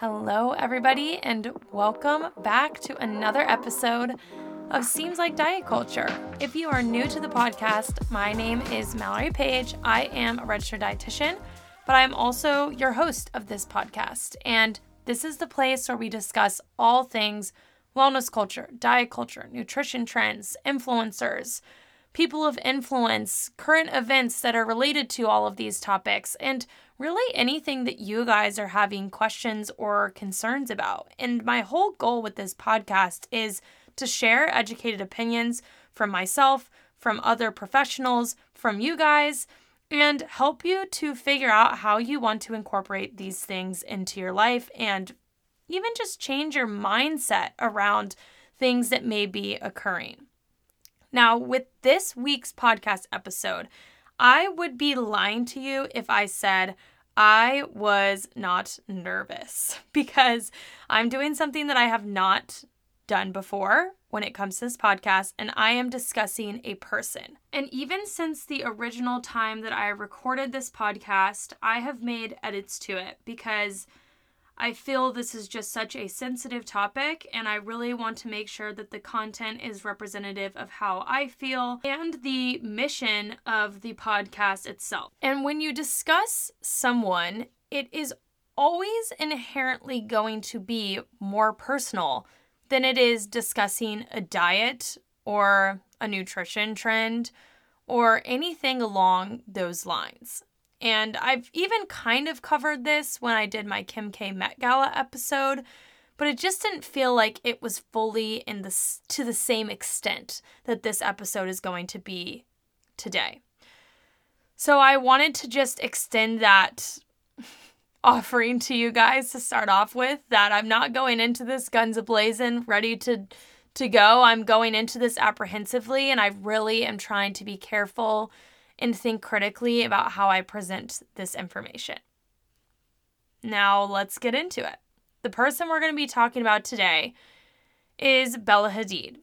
Hello, everybody, and welcome back to another episode of Seems Like Diet Culture. If you are new to the podcast, my name is Mallory Page. I am a registered dietitian, but I'm also your host of this podcast. And this is the place where we discuss all things wellness culture, diet culture, nutrition trends, influencers, people of influence, current events that are related to all of these topics, and really anything that you guys are having questions or concerns about. And my whole goal with this podcast is to share educated opinions from myself, from other professionals, from you guys, and help you to figure out how you want to incorporate these things into your life and even just change your mindset around things that may be occurring. Now, with this week's podcast episode, I would be lying to you if I said I was not nervous because I'm doing something that I have not done before when it comes to this podcast, and I am discussing a person. And even since the original time that I recorded this podcast, I have made edits to it because I feel this is just such a sensitive topic, and I really want to make sure that the content is representative of how I feel and the mission of the podcast itself. And when you discuss someone, it is always inherently going to be more personal than it is discussing a diet or a nutrition trend or anything along those lines. And I've even kind of covered this when I did my Kim K Met Gala episode, but it just didn't feel like it was fully in the to the same extent that this episode is going to be today. So I wanted to just extend that offering to you guys to start off with that I'm not going into this guns ablazing, ready to to go. I'm going into this apprehensively and I really am trying to be careful and think critically about how I present this information. Now, let's get into it. The person we're going to be talking about today is Bella Hadid.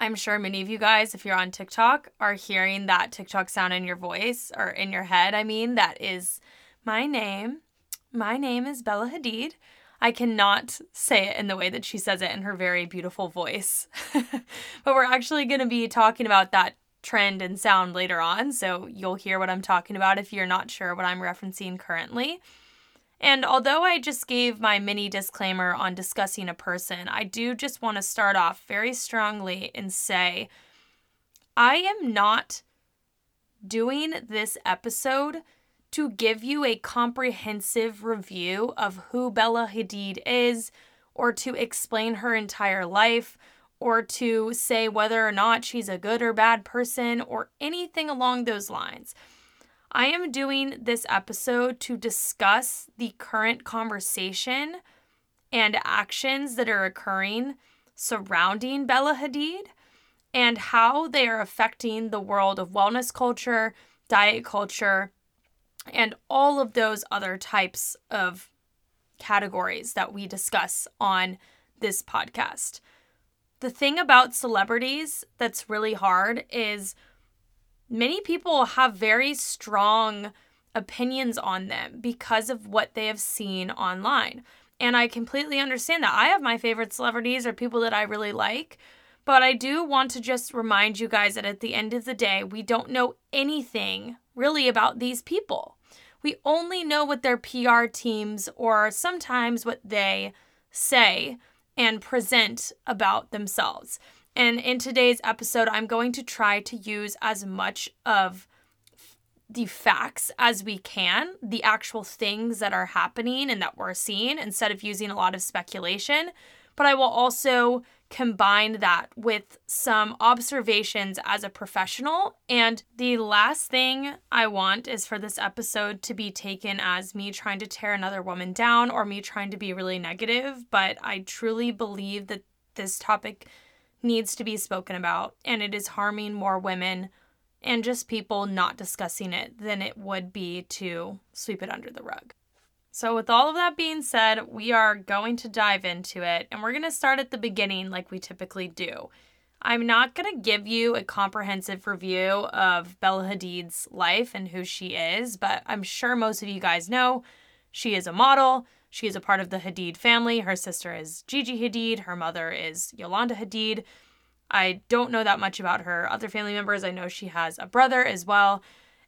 I'm sure many of you guys, if you're on TikTok, are hearing that TikTok sound in your voice or in your head. I mean, that is my name. My name is Bella Hadid. I cannot say it in the way that she says it in her very beautiful voice. but we're actually going to be talking about that trend and sound later on, so you'll hear what I'm talking about if you're not sure what I'm referencing currently. And although I just gave my mini disclaimer on discussing a person, I do just want to start off very strongly and say I am not doing this episode to give you a comprehensive review of who Bella Hadid is or to explain her entire life or to say whether or not she's a good or bad person or anything along those lines. I am doing this episode to discuss the current conversation and actions that are occurring surrounding Bella Hadid and how they are affecting the world of wellness culture, diet culture, and all of those other types of categories that we discuss on this podcast. The thing about celebrities that's really hard is many people have very strong opinions on them because of what they have seen online. And I completely understand that. I have my favorite celebrities or people that I really like. But I do want to just remind you guys that at the end of the day, we don't know anything really about these people. We only know what their PR teams or sometimes what they say and present about themselves. And in today's episode, I'm going to try to use as much of the facts as we can, the actual things that are happening and that we're seeing, instead of using a lot of speculation. But I will also combine that with some observations as a professional. And the last thing I want is for this episode to be taken as me trying to tear another woman down or me trying to be really negative. But I truly believe that this topic needs to be spoken about and it is harming more women and just people not discussing it than it would be to sweep it under the rug. So, with all of that being said, we are going to dive into it and we're going to start at the beginning like we typically do. I'm not going to give you a comprehensive review of Bella Hadid's life and who she is, but I'm sure most of you guys know she is a model, She is a part of the Hadid family. Her sister is Gigi Hadid. Her mother is Yolanda Hadid. I don't know that much about her other family members. I know she has a brother as well.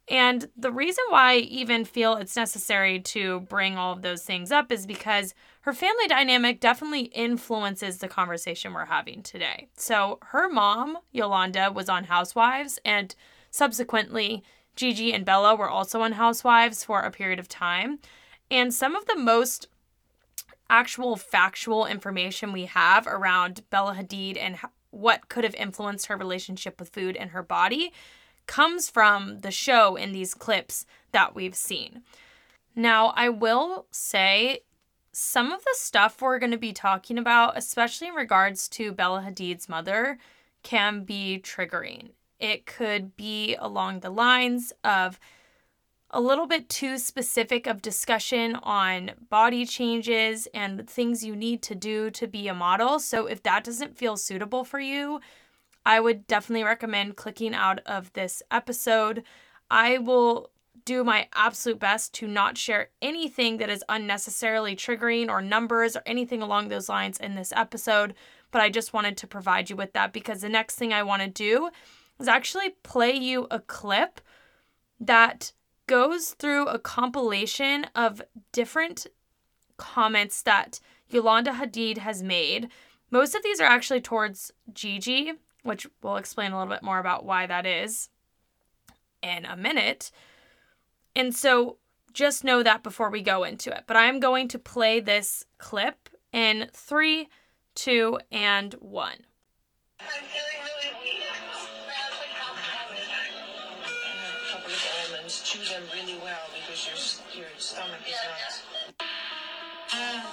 And the reason why I even feel it's necessary to bring all of those things up is because her family dynamic definitely influences the conversation we're having today. So, her mom, Yolanda, was on Housewives, and subsequently, Gigi and Bella were also on Housewives for a period of time. And some of the most actual factual information we have around Bella Hadid and what could have influenced her relationship with food and her body comes from the show in these clips that we've seen. Now, I will say some of the stuff we're going to be talking about, especially in regards to Bella Hadid's mother, can be triggering. It could be along the lines of a little bit too specific of discussion on body changes and things you need to do to be a model. So if that doesn't feel suitable for you, I would definitely recommend clicking out of this episode. I will do my absolute best to not share anything that is unnecessarily triggering or numbers or anything along those lines in this episode, but I just wanted to provide you with that because the next thing I want to do is actually play you a clip that goes through a compilation of different comments that Yolanda Hadid has made. Most of these are actually towards Gigi, which we'll explain a little bit more about why that is in a minute. And so just know that before we go into it. But I'm going to play this clip in three, two, and one. chew them really well because your, your stomach is not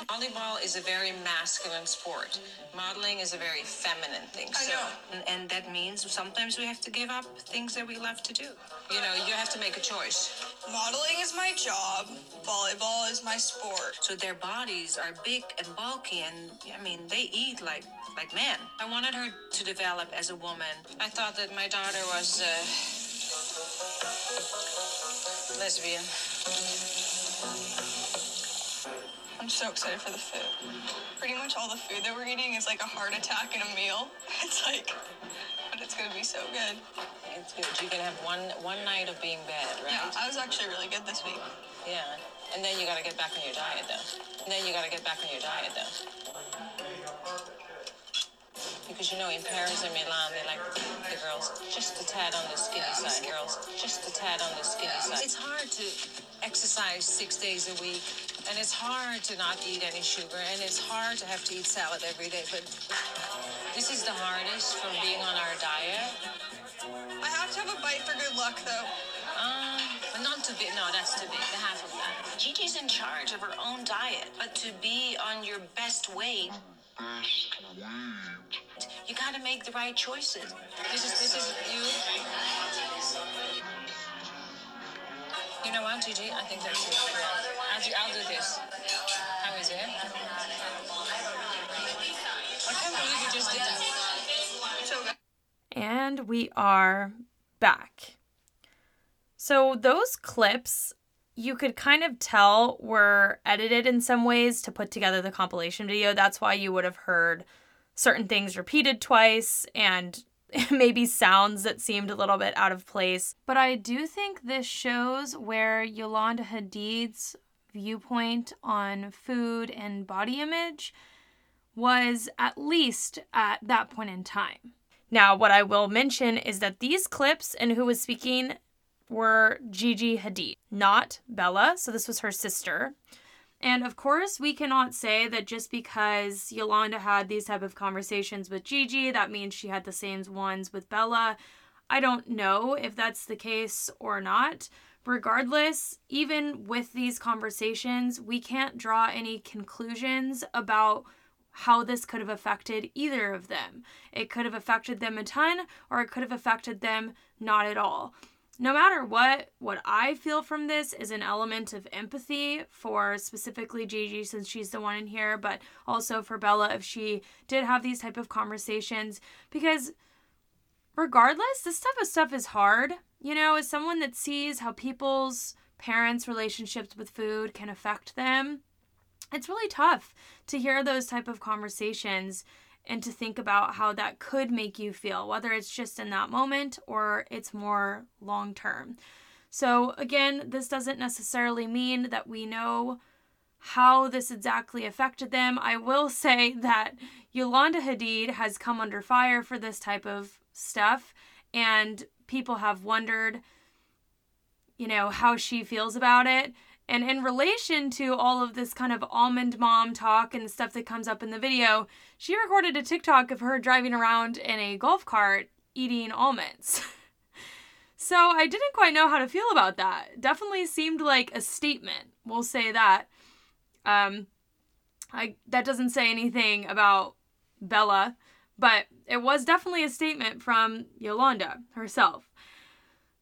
Volleyball is a very masculine sport. Modeling is a very feminine thing. I so, know. And, and that means sometimes we have to give up things that we love to do. You know, you have to make a choice. Modeling is my job. Volleyball is my sport. So their bodies are big and bulky, and I mean, they eat like like men. I wanted her to develop as a woman. I thought that my daughter was uh, lesbian. I'm so excited for the food. Pretty much all the food that we're eating is like a heart attack in a meal. It's like, but it's gonna be so good. It's good. You can have one one night of being bad, right? Yeah, I was actually really good this week. Yeah, and then you gotta get back on your diet though. And then you gotta get back on your diet though. Because you know, in Paris and Milan, they like the girls just a tad on the skinny yeah, side. Girls just a tad on the skinny yeah. side. It's hard to exercise six days a week and it's hard to not eat any sugar, and it's hard to have to eat salad every day. But this is the hardest from being on our diet. I have to have a bite for good luck, though. Um, but not too big. No, that's too big. The half of that. Gigi's in charge of her own diet, but to be on your best weight. You gotta make the right choices. This is this is you. You know what, Gigi? I think that's it. I'll, I'll do this. How is it? I can't believe you just did that. And we are back. So those clips you could kind of tell were edited in some ways to put together the compilation video. That's why you would have heard certain things repeated twice and maybe sounds that seemed a little bit out of place. But I do think this shows where Yolanda Hadid's viewpoint on food and body image was at least at that point in time. Now, what I will mention is that these clips and who was speaking were Gigi Hadid, not Bella. So this was her sister. And of course, we cannot say that just because Yolanda had these type of conversations with Gigi, that means she had the same ones with Bella. I don't know if that's the case or not. Regardless, even with these conversations, we can't draw any conclusions about how this could have affected either of them. It could have affected them a ton, or it could have affected them not at all no matter what, what I feel from this is an element of empathy for specifically Gigi since she's the one in here, but also for Bella if she did have these type of conversations because regardless, this type of stuff is hard. You know, as someone that sees how people's parents' relationships with food can affect them, it's really tough to hear those type of conversations and to think about how that could make you feel, whether it's just in that moment or it's more long term. So, again, this doesn't necessarily mean that we know how this exactly affected them. I will say that Yolanda Hadid has come under fire for this type of stuff, and people have wondered, you know, how she feels about it. And in relation to all of this kind of almond mom talk and stuff that comes up in the video, she recorded a TikTok of her driving around in a golf cart eating almonds. so I didn't quite know how to feel about that. Definitely seemed like a statement. We'll say that. Um, I that doesn't say anything about Bella, but it was definitely a statement from Yolanda herself.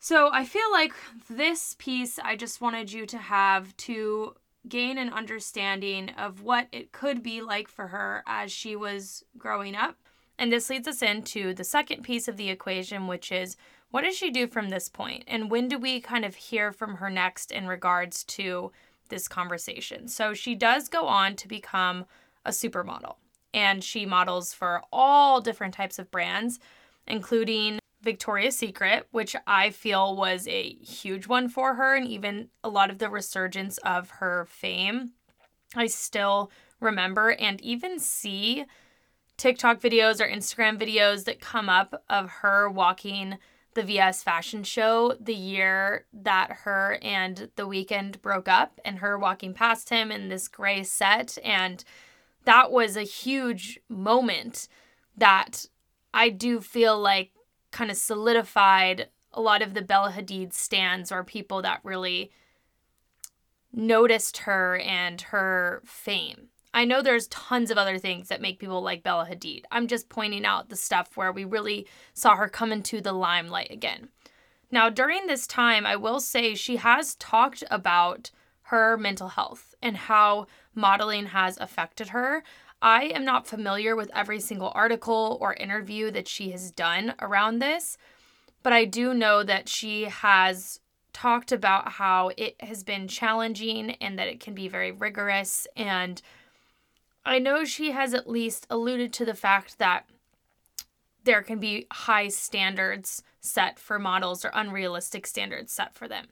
So I feel like this piece I just wanted you to have to gain an understanding of what it could be like for her as she was growing up. And this leads us into the second piece of the equation, which is what does she do from this point? And when do we kind of hear from her next in regards to this conversation? So she does go on to become a supermodel and she models for all different types of brands, including Victoria's Secret, which I feel was a huge one for her, and even a lot of the resurgence of her fame. I still remember and even see TikTok videos or Instagram videos that come up of her walking the VS fashion show the year that her and The Weeknd broke up, and her walking past him in this gray set. And that was a huge moment that I do feel like kind of solidified a lot of the Bella Hadid stands or people that really noticed her and her fame. I know there's tons of other things that make people like Bella Hadid. I'm just pointing out the stuff where we really saw her come into the limelight again. Now, during this time, I will say she has talked about her mental health and how modeling has affected her. I am not familiar with every single article or interview that she has done around this, but I do know that she has talked about how it has been challenging and that it can be very rigorous. And I know she has at least alluded to the fact that there can be high standards set for models or unrealistic standards set for them.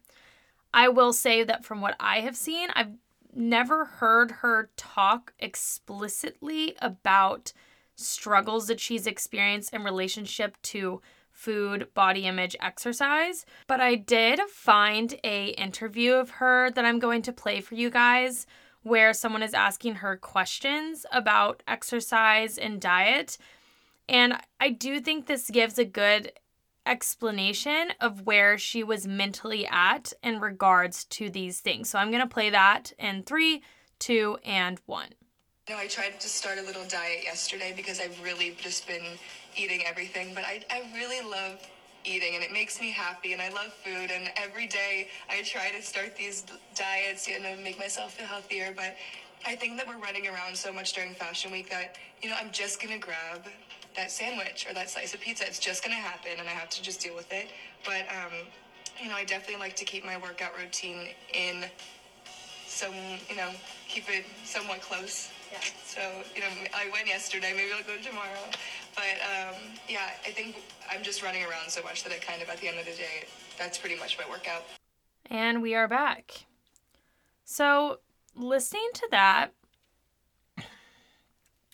I will say that from what I have seen, I've never heard her talk explicitly about struggles that she's experienced in relationship to food, body image, exercise, but I did find a interview of her that I'm going to play for you guys where someone is asking her questions about exercise and diet. And I do think this gives a good explanation of where she was mentally at in regards to these things. So I'm going to play that in three, two, and one. Know, I tried to start a little diet yesterday because I've really just been eating everything, but I, I really love eating and it makes me happy and I love food and every day I try to start these diets, you know, make myself feel healthier, but I think that we're running around so much during fashion week that, you know, I'm just gonna grab that sandwich or that slice of pizza. It's just going to happen and I have to just deal with it. But, um, you know, I definitely like to keep my workout routine in some, you know, keep it somewhat close. Yeah. So, you know, I went yesterday, maybe I'll go tomorrow. But, um, yeah, I think I'm just running around so much that I kind of, at the end of the day, that's pretty much my workout. And we are back. So, listening to that,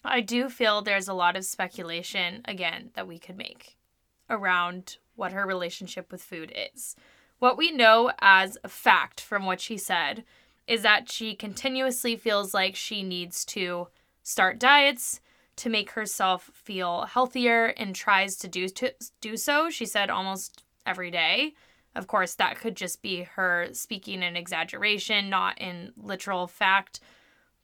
I do feel there's a lot of speculation, again, that we could make around what her relationship with food is. What we know as a fact from what she said is that she continuously feels like she needs to start diets to make herself feel healthier and tries to do to do so. She said almost every day. Of course, that could just be her speaking in exaggeration, not in literal fact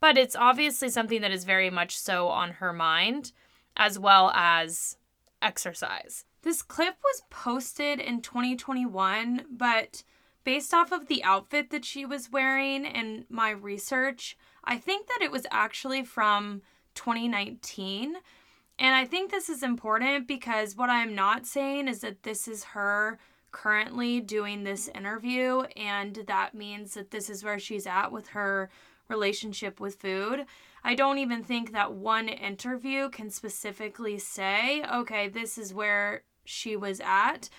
but it's obviously something that is very much so on her mind, as well as exercise. This clip was posted in 2021, but based off of the outfit that she was wearing and my research, I think that it was actually from 2019. And I think this is important because what I'm not saying is that this is her currently doing this interview, and that means that this is where she's at with her relationship with food. I don't even think that one interview can specifically say, okay, this is where she was at.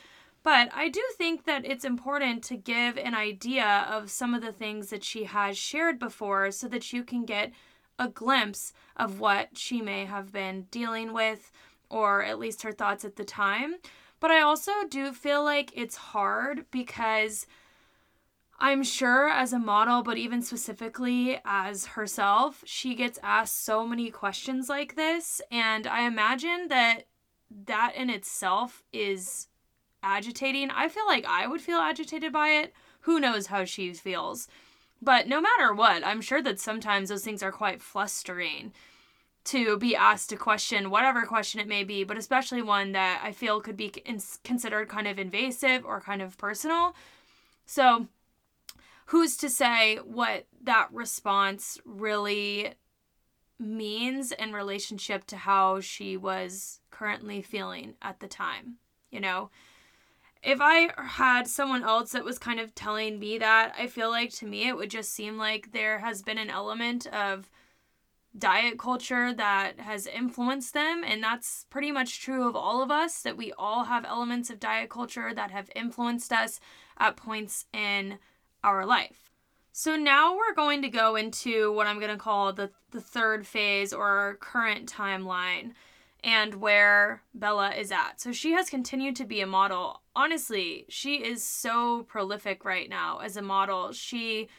But I do think that it's important to give an idea of some of the things that she has shared before so that you can get a glimpse of what she may have been dealing with, or at least her thoughts at the time. But I also do feel like it's hard because I'm sure as a model, but even specifically as herself, she gets asked so many questions like this. And I imagine that that in itself is agitating. I feel like I would feel agitated by it. Who knows how she feels? But no matter what, I'm sure that sometimes those things are quite flustering to be asked a question, whatever question it may be, but especially one that I feel could be considered kind of invasive or kind of personal. So, who's to say what that response really means in relationship to how she was currently feeling at the time, you know? if I had someone else that was kind of telling me that, I feel like to me it would just seem like there has been an element of diet culture that has influenced them. And that's pretty much true of all of us, that we all have elements of diet culture that have influenced us at points in our life. So now we're going to go into what I'm going to call the, the third phase or our current timeline and where Bella is at. So she has continued to be a model. Honestly, she is so prolific right now as a model. She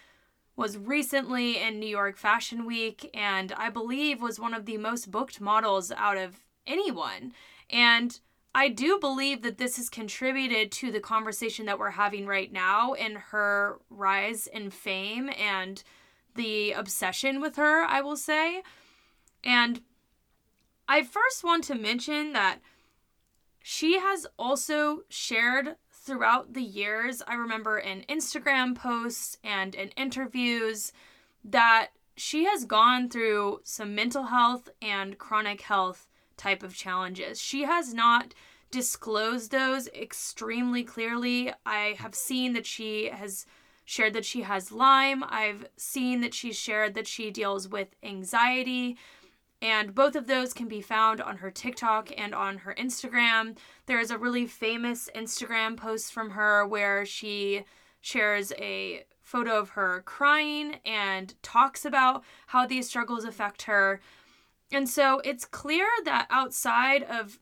was recently in New York Fashion Week and I believe was one of the most booked models out of anyone. And I do believe that this has contributed to the conversation that we're having right now in her rise in fame and the obsession with her, I will say. And I first want to mention that she has also shared throughout the years, I remember in Instagram posts and in interviews, that she has gone through some mental health and chronic health type of challenges. She has not disclosed those extremely clearly. I have seen that she has shared that she has Lyme. I've seen that she's shared that she deals with anxiety. And both of those can be found on her TikTok and on her Instagram. There is a really famous Instagram post from her where she shares a photo of her crying and talks about how these struggles affect her. And so it's clear that outside of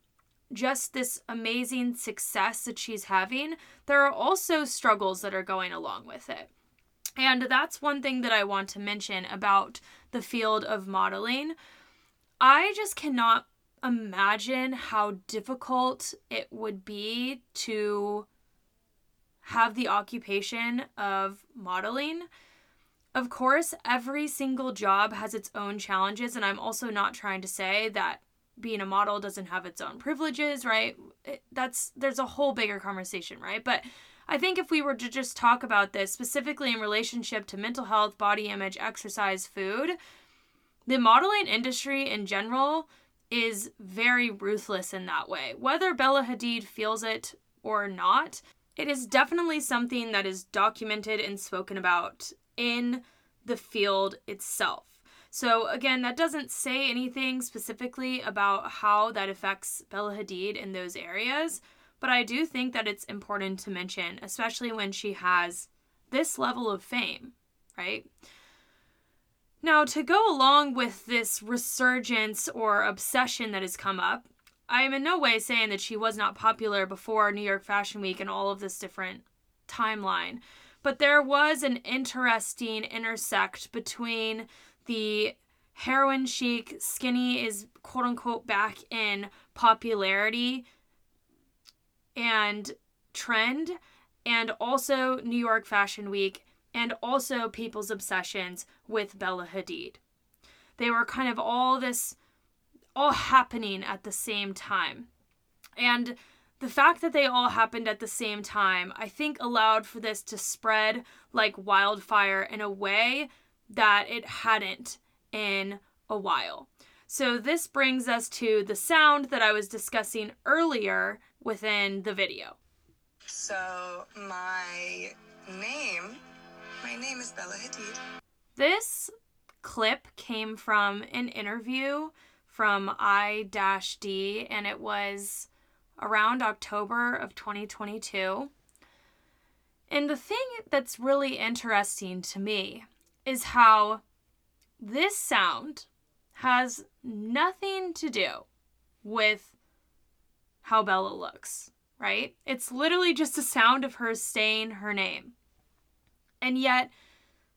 just this amazing success that she's having, there are also struggles that are going along with it. And that's one thing that I want to mention about the field of modeling. I just cannot imagine how difficult it would be to have the occupation of modeling. Of course, every single job has its own challenges, and I'm also not trying to say that being a model doesn't have its own privileges, right? It, that's there's a whole bigger conversation, right? But I think if we were to just talk about this specifically in relationship to mental health, body image, exercise, food, the modeling industry in general is very ruthless in that way. Whether Bella Hadid feels it or not, it is definitely something that is documented and spoken about in the field itself. So, again, that doesn't say anything specifically about how that affects Bella Hadid in those areas, but I do think that it's important to mention, especially when she has this level of fame, right? Now, to go along with this resurgence or obsession that has come up, I am in no way saying that she was not popular before New York Fashion Week and all of this different timeline. But there was an interesting intersect between the heroin chic, skinny is quote unquote back in popularity and trend, and also New York Fashion Week and also people's obsessions with Bella Hadid. They were kind of all this, all happening at the same time. And the fact that they all happened at the same time, I think, allowed for this to spread like wildfire in a way that it hadn't in a while. So, this brings us to the sound that I was discussing earlier within the video. So, my name, my name is Bella Hadid. This clip came from an interview from I-D and it was around October of 2022. And the thing that's really interesting to me is how this sound has nothing to do with how Bella looks, right? It's literally just a sound of her saying her name. And yet,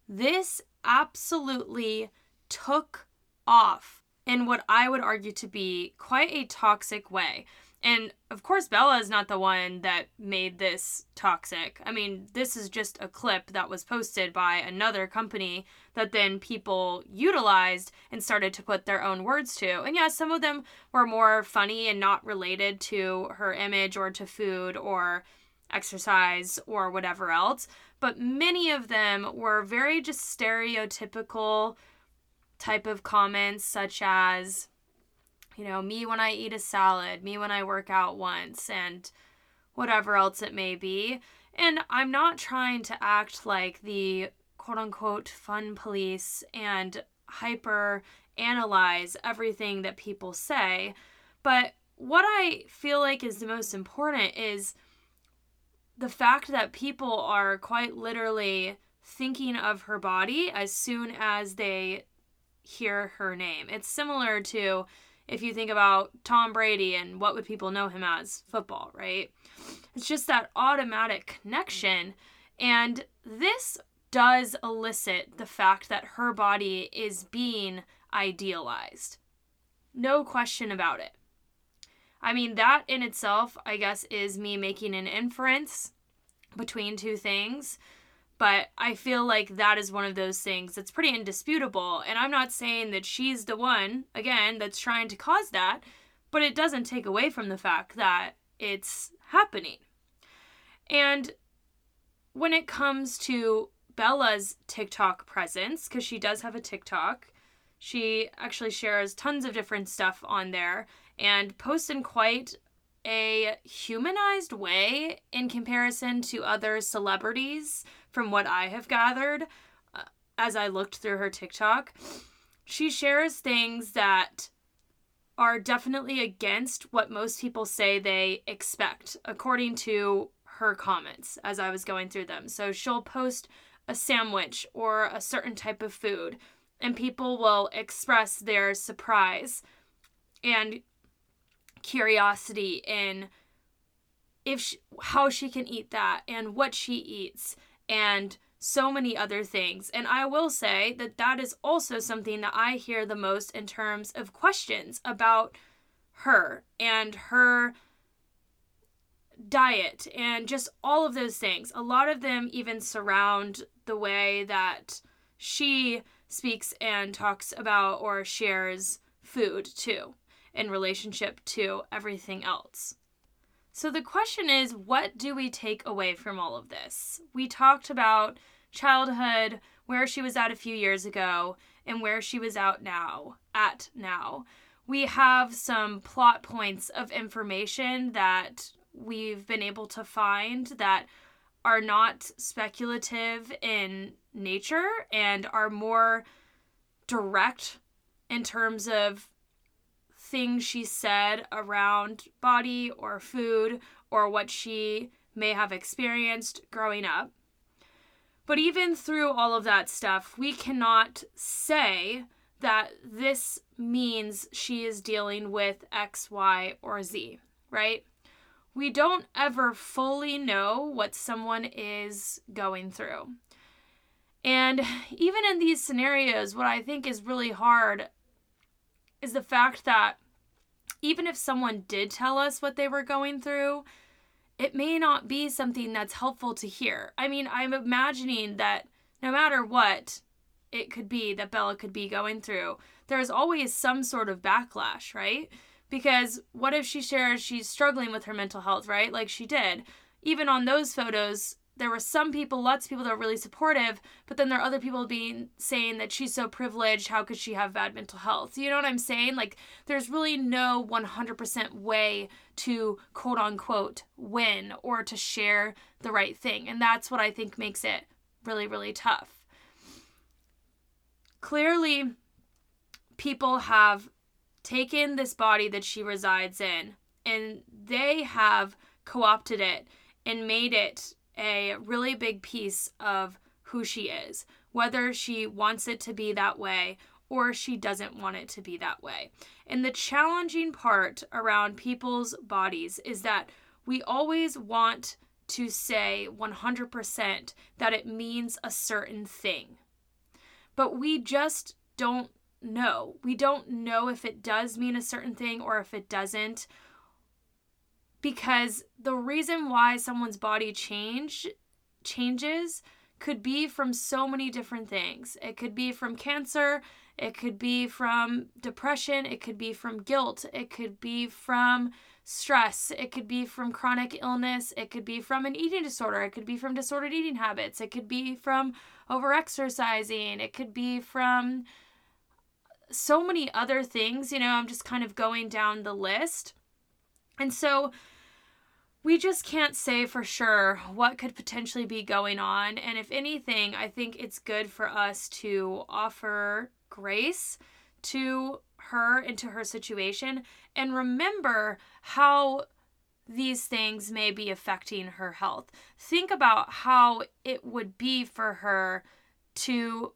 this absolutely took off in what I would argue to be quite a toxic way. And of course, Bella is not the one that made this toxic. I mean, this is just a clip that was posted by another company that then people utilized and started to put their own words to. And yeah, some of them were more funny and not related to her image or to food or exercise or whatever else. But many of them were very just stereotypical type of comments, such as, you know, me when I eat a salad, me when I work out once, and whatever else it may be. And I'm not trying to act like the quote unquote fun police and hyper analyze everything that people say. But what I feel like is the most important is the fact that people are quite literally thinking of her body as soon as they hear her name. It's similar to if you think about Tom Brady and what would people know him as? Football, right? It's just that automatic connection. And this does elicit the fact that her body is being idealized. No question about it. I mean, that in itself, I guess, is me making an inference between two things. But I feel like that is one of those things that's pretty indisputable. And I'm not saying that she's the one, again, that's trying to cause that, but it doesn't take away from the fact that it's happening. And when it comes to Bella's TikTok presence, because she does have a TikTok, she actually shares tons of different stuff on there and posts in quite a humanized way in comparison to other celebrities from what I have gathered uh, as I looked through her TikTok. She shares things that are definitely against what most people say they expect, according to her comments as I was going through them. So she'll post a sandwich or a certain type of food, and people will express their surprise and curiosity in if she, how she can eat that and what she eats and so many other things. And I will say that that is also something that I hear the most in terms of questions about her and her diet and just all of those things. A lot of them even surround the way that she speaks and talks about or shares food too in relationship to everything else. So the question is what do we take away from all of this? We talked about childhood, where she was at a few years ago, and where she was out now, at now. We have some plot points of information that we've been able to find that are not speculative in nature and are more direct in terms of things she said around body or food or what she may have experienced growing up. But even through all of that stuff, we cannot say that this means she is dealing with X, Y, or Z, right? We don't ever fully know what someone is going through. And even in these scenarios, what I think is really hard is the fact that even if someone did tell us what they were going through, it may not be something that's helpful to hear. I mean, I'm imagining that no matter what it could be that Bella could be going through, there's always some sort of backlash, right? Because what if she shares she's struggling with her mental health, right? Like she did. Even on those photos, there were some people, lots of people that were really supportive, but then there are other people being saying that she's so privileged, how could she have bad mental health? You know what I'm saying? Like there's really no 100% way to quote unquote win or to share the right thing. And that's what I think makes it really really tough. Clearly people have taken this body that she resides in and they have co-opted it and made it a really big piece of who she is, whether she wants it to be that way or she doesn't want it to be that way. And the challenging part around people's bodies is that we always want to say 100% that it means a certain thing. But we just don't know. We don't know if it does mean a certain thing or if it doesn't because the reason why someone's body change changes could be from so many different things. It could be from cancer, it could be from depression, it could be from guilt, it could be from stress, it could be from chronic illness, it could be from an eating disorder, it could be from disordered eating habits, it could be from overexercising, it could be from so many other things. You know, I'm just kind of going down the list. And so we just can't say for sure what could potentially be going on. And if anything, I think it's good for us to offer grace to her and to her situation and remember how these things may be affecting her health. Think about how it would be for her to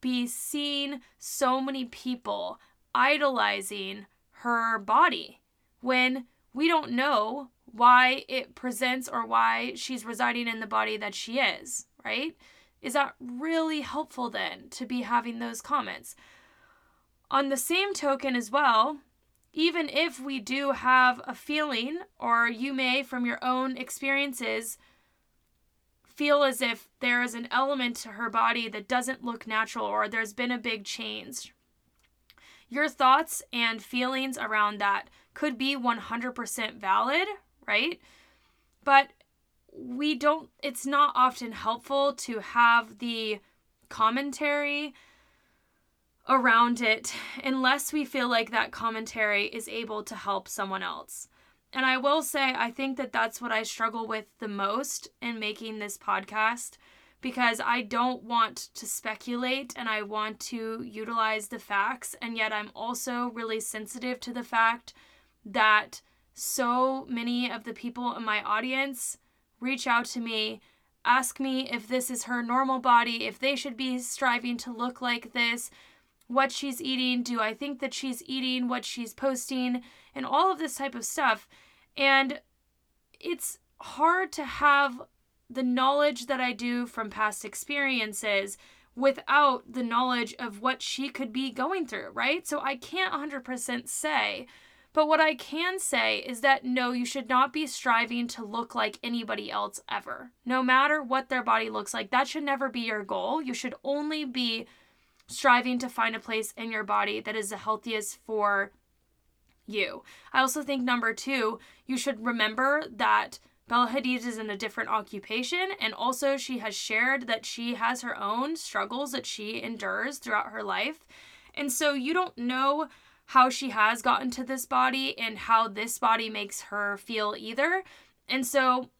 be seeing so many people idolizing her body when we don't know why it presents or why she's residing in the body that she is, right? Is that really helpful then to be having those comments? On the same token, as well, even if we do have a feeling, or you may from your own experiences feel as if there is an element to her body that doesn't look natural or there's been a big change. Your thoughts and feelings around that could be 100% valid, right? But we don't, it's not often helpful to have the commentary around it unless we feel like that commentary is able to help someone else. And I will say, I think that that's what I struggle with the most in making this podcast because I don't want to speculate and I want to utilize the facts. And yet, I'm also really sensitive to the fact that so many of the people in my audience reach out to me, ask me if this is her normal body, if they should be striving to look like this, what she's eating, do I think that she's eating what she's posting, and all of this type of stuff. And it's hard to have the knowledge that I do from past experiences without the knowledge of what she could be going through, right? So I can't 100% say but what I can say is that no, you should not be striving to look like anybody else ever. No matter what their body looks like, that should never be your goal. You should only be striving to find a place in your body that is the healthiest for you. I also think number two, you should remember that Bella Hadid is in a different occupation, and also she has shared that she has her own struggles that she endures throughout her life. And so you don't know how she has gotten to this body and how this body makes her feel either. And so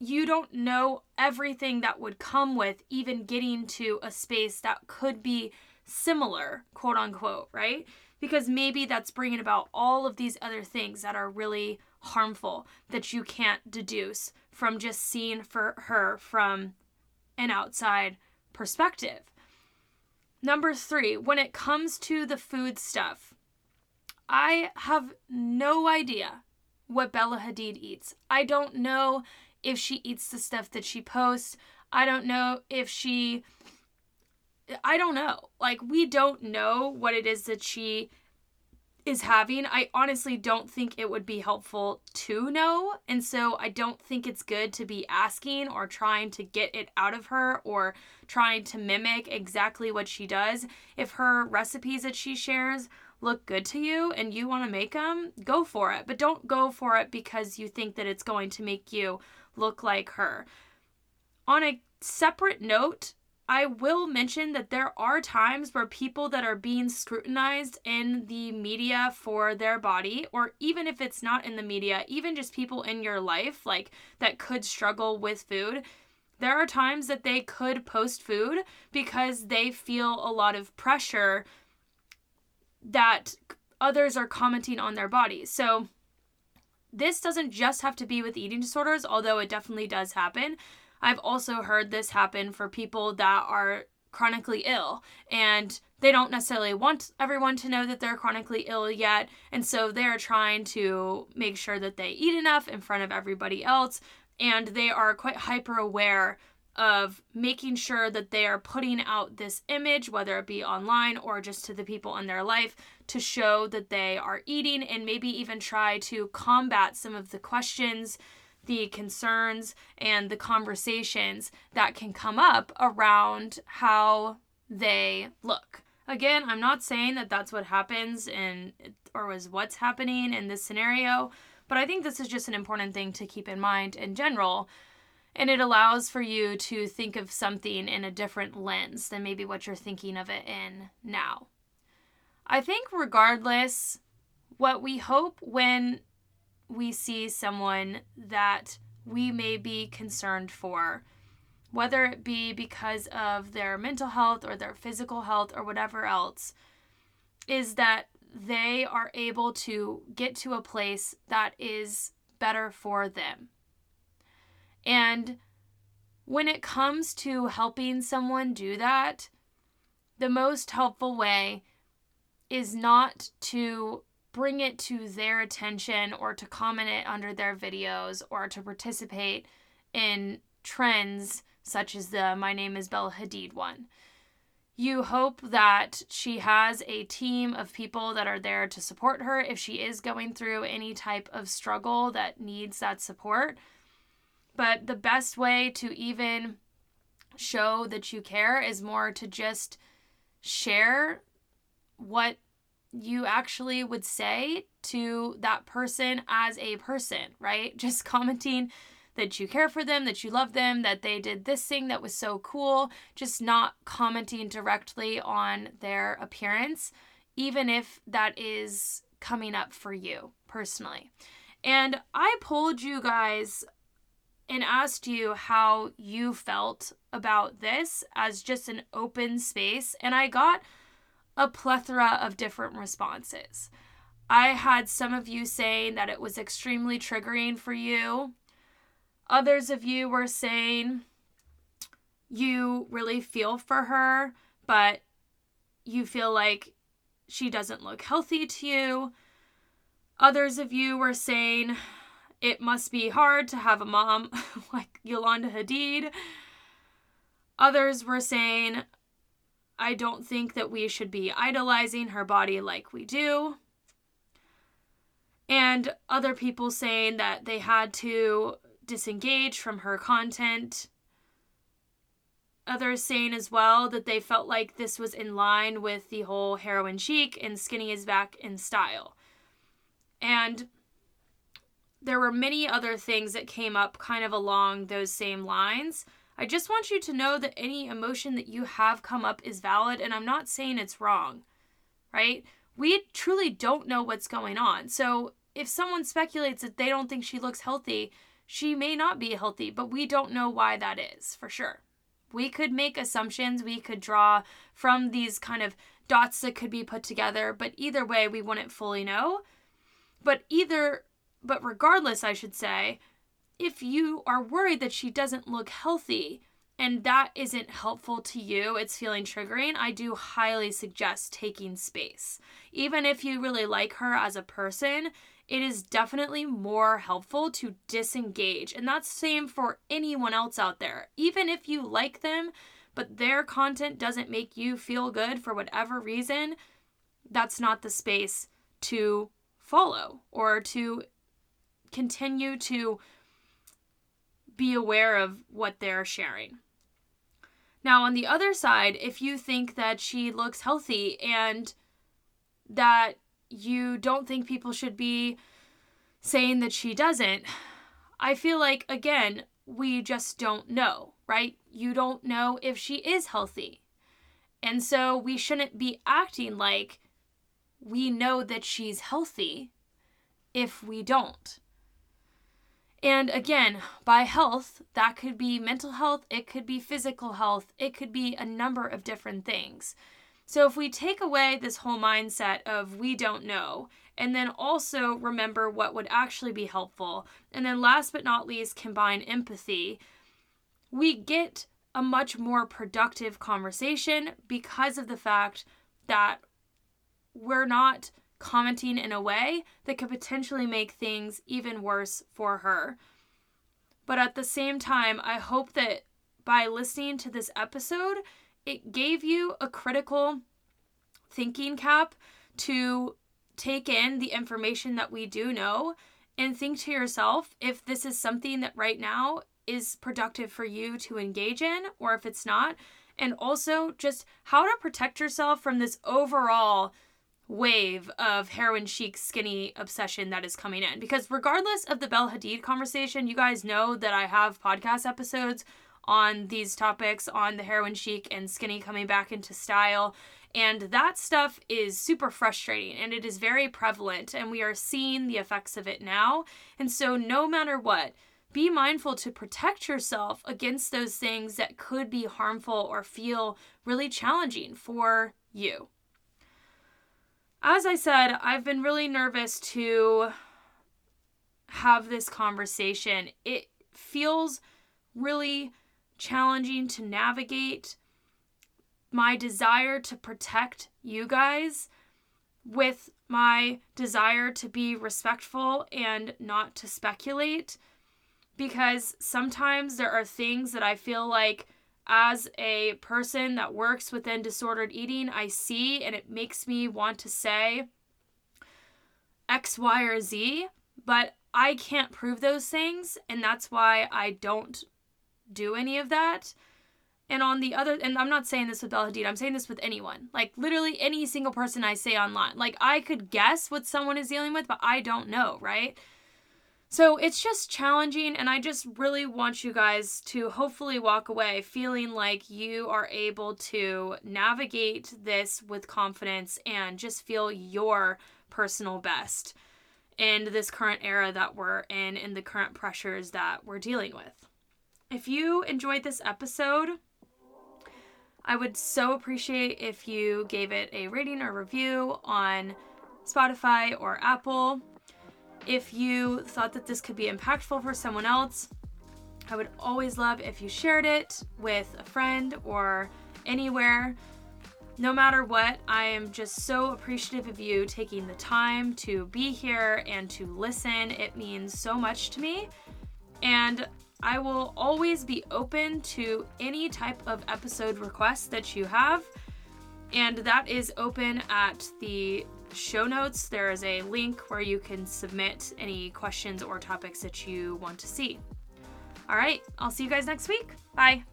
you don't know everything that would come with even getting to a space that could be similar, quote unquote, right? Because maybe that's bringing about all of these other things that are really harmful that you can't deduce from just seeing for her from an outside perspective. Number three, when it comes to the food stuff, I have no idea what Bella Hadid eats. I don't know if she eats the stuff that she posts. I don't know if she. I don't know. Like, we don't know what it is that she is having. I honestly don't think it would be helpful to know. And so I don't think it's good to be asking or trying to get it out of her or trying to mimic exactly what she does. If her recipes that she shares look good to you and you want to make them, go for it. But don't go for it because you think that it's going to make you look like her. On a separate note, I will mention that there are times where people that are being scrutinized in the media for their body, or even if it's not in the media, even just people in your life, like that could struggle with food, there are times that they could post food because they feel a lot of pressure that others are commenting on their bodies. So, this doesn't just have to be with eating disorders, although it definitely does happen. I've also heard this happen for people that are chronically ill and they don't necessarily want everyone to know that they're chronically ill yet. And so they're trying to make sure that they eat enough in front of everybody else. And they are quite hyper aware of making sure that they are putting out this image, whether it be online or just to the people in their life, to show that they are eating and maybe even try to combat some of the questions, the concerns, and the conversations that can come up around how they look. Again, I'm not saying that that's what happens in or was what's happening in this scenario, but I think this is just an important thing to keep in mind in general and it allows for you to think of something in a different lens than maybe what you're thinking of it in now. I think, regardless, what we hope when we see someone that we may be concerned for, whether it be because of their mental health or their physical health or whatever else, is that they are able to get to a place that is better for them. And when it comes to helping someone do that, the most helpful way is not to bring it to their attention or to comment it under their videos or to participate in trends such as the My Name is Bella Hadid one. You hope that she has a team of people that are there to support her if she is going through any type of struggle that needs that support but the best way to even show that you care is more to just share what you actually would say to that person as a person, right? Just commenting that you care for them, that you love them, that they did this thing that was so cool, just not commenting directly on their appearance, even if that is coming up for you personally. And I polled you guys and asked you how you felt about this as just an open space, and I got a plethora of different responses. I had some of you saying that it was extremely triggering for you. Others of you were saying you really feel for her, but you feel like she doesn't look healthy to you. Others of you were saying it must be hard to have a mom like Yolanda Hadid. Others were saying, I don't think that we should be idolizing her body like we do. And other people saying that they had to disengage from her content. Others saying as well that they felt like this was in line with the whole heroin chic and skinny is back in style. And there were many other things that came up kind of along those same lines. I just want you to know that any emotion that you have come up is valid, and I'm not saying it's wrong, right? We truly don't know what's going on. So if someone speculates that they don't think she looks healthy, she may not be healthy, but we don't know why that is for sure. We could make assumptions, we could draw from these kind of dots that could be put together, but either way, we wouldn't fully know. But either but regardless, I should say, if you are worried that she doesn't look healthy and that isn't helpful to you, it's feeling triggering, I do highly suggest taking space. Even if you really like her as a person, it is definitely more helpful to disengage. And that's same for anyone else out there. Even if you like them, but their content doesn't make you feel good for whatever reason, that's not the space to follow or to continue to be aware of what they're sharing. Now, on the other side, if you think that she looks healthy and that you don't think people should be saying that she doesn't, I feel like, again, we just don't know, right? You don't know if she is healthy. And so we shouldn't be acting like we know that she's healthy if we don't. And again, by health, that could be mental health, it could be physical health, it could be a number of different things. So if we take away this whole mindset of we don't know, and then also remember what would actually be helpful, and then last but not least, combine empathy, we get a much more productive conversation because of the fact that we're not commenting in a way that could potentially make things even worse for her. But at the same time, I hope that by listening to this episode, it gave you a critical thinking cap to take in the information that we do know and think to yourself if this is something that right now is productive for you to engage in or if it's not. And also just how to protect yourself from this overall wave of heroin chic skinny obsession that is coming in. Because regardless of the Bella Hadid conversation, you guys know that I have podcast episodes on these topics on the heroin chic and skinny coming back into style. And that stuff is super frustrating and it is very prevalent, and we are seeing the effects of it now. And so, no matter what, be mindful to protect yourself against those things that could be harmful or feel really challenging for you as I said, I've been really nervous to have this conversation. It feels really challenging to navigate my desire to protect you guys with my desire to be respectful and not to speculate because sometimes there are things that I feel like as a person that works within disordered eating, I see and it makes me want to say X, Y, or Z, but I can't prove those things, and that's why I don't do any of that. And on the other, and I'm not saying this with Bella Hadid, I'm saying this with anyone. Like literally any single person I say online. Like I could guess what someone is dealing with, but I don't know, right? So it's just challenging, and I just really want you guys to hopefully walk away feeling like you are able to navigate this with confidence and just feel your personal best in this current era that we're in and the current pressures that we're dealing with. If you enjoyed this episode, I would so appreciate if you gave it a rating or review on Spotify or Apple. If you thought that this could be impactful for someone else, I would always love if you shared it with a friend or anywhere. No matter what, I am just so appreciative of you taking the time to be here and to listen. It means so much to me. And I will always be open to any type of episode request that you have. And that is open at the show notes, there is a link where you can submit any questions or topics that you want to see. All right, I'll see you guys next week. Bye.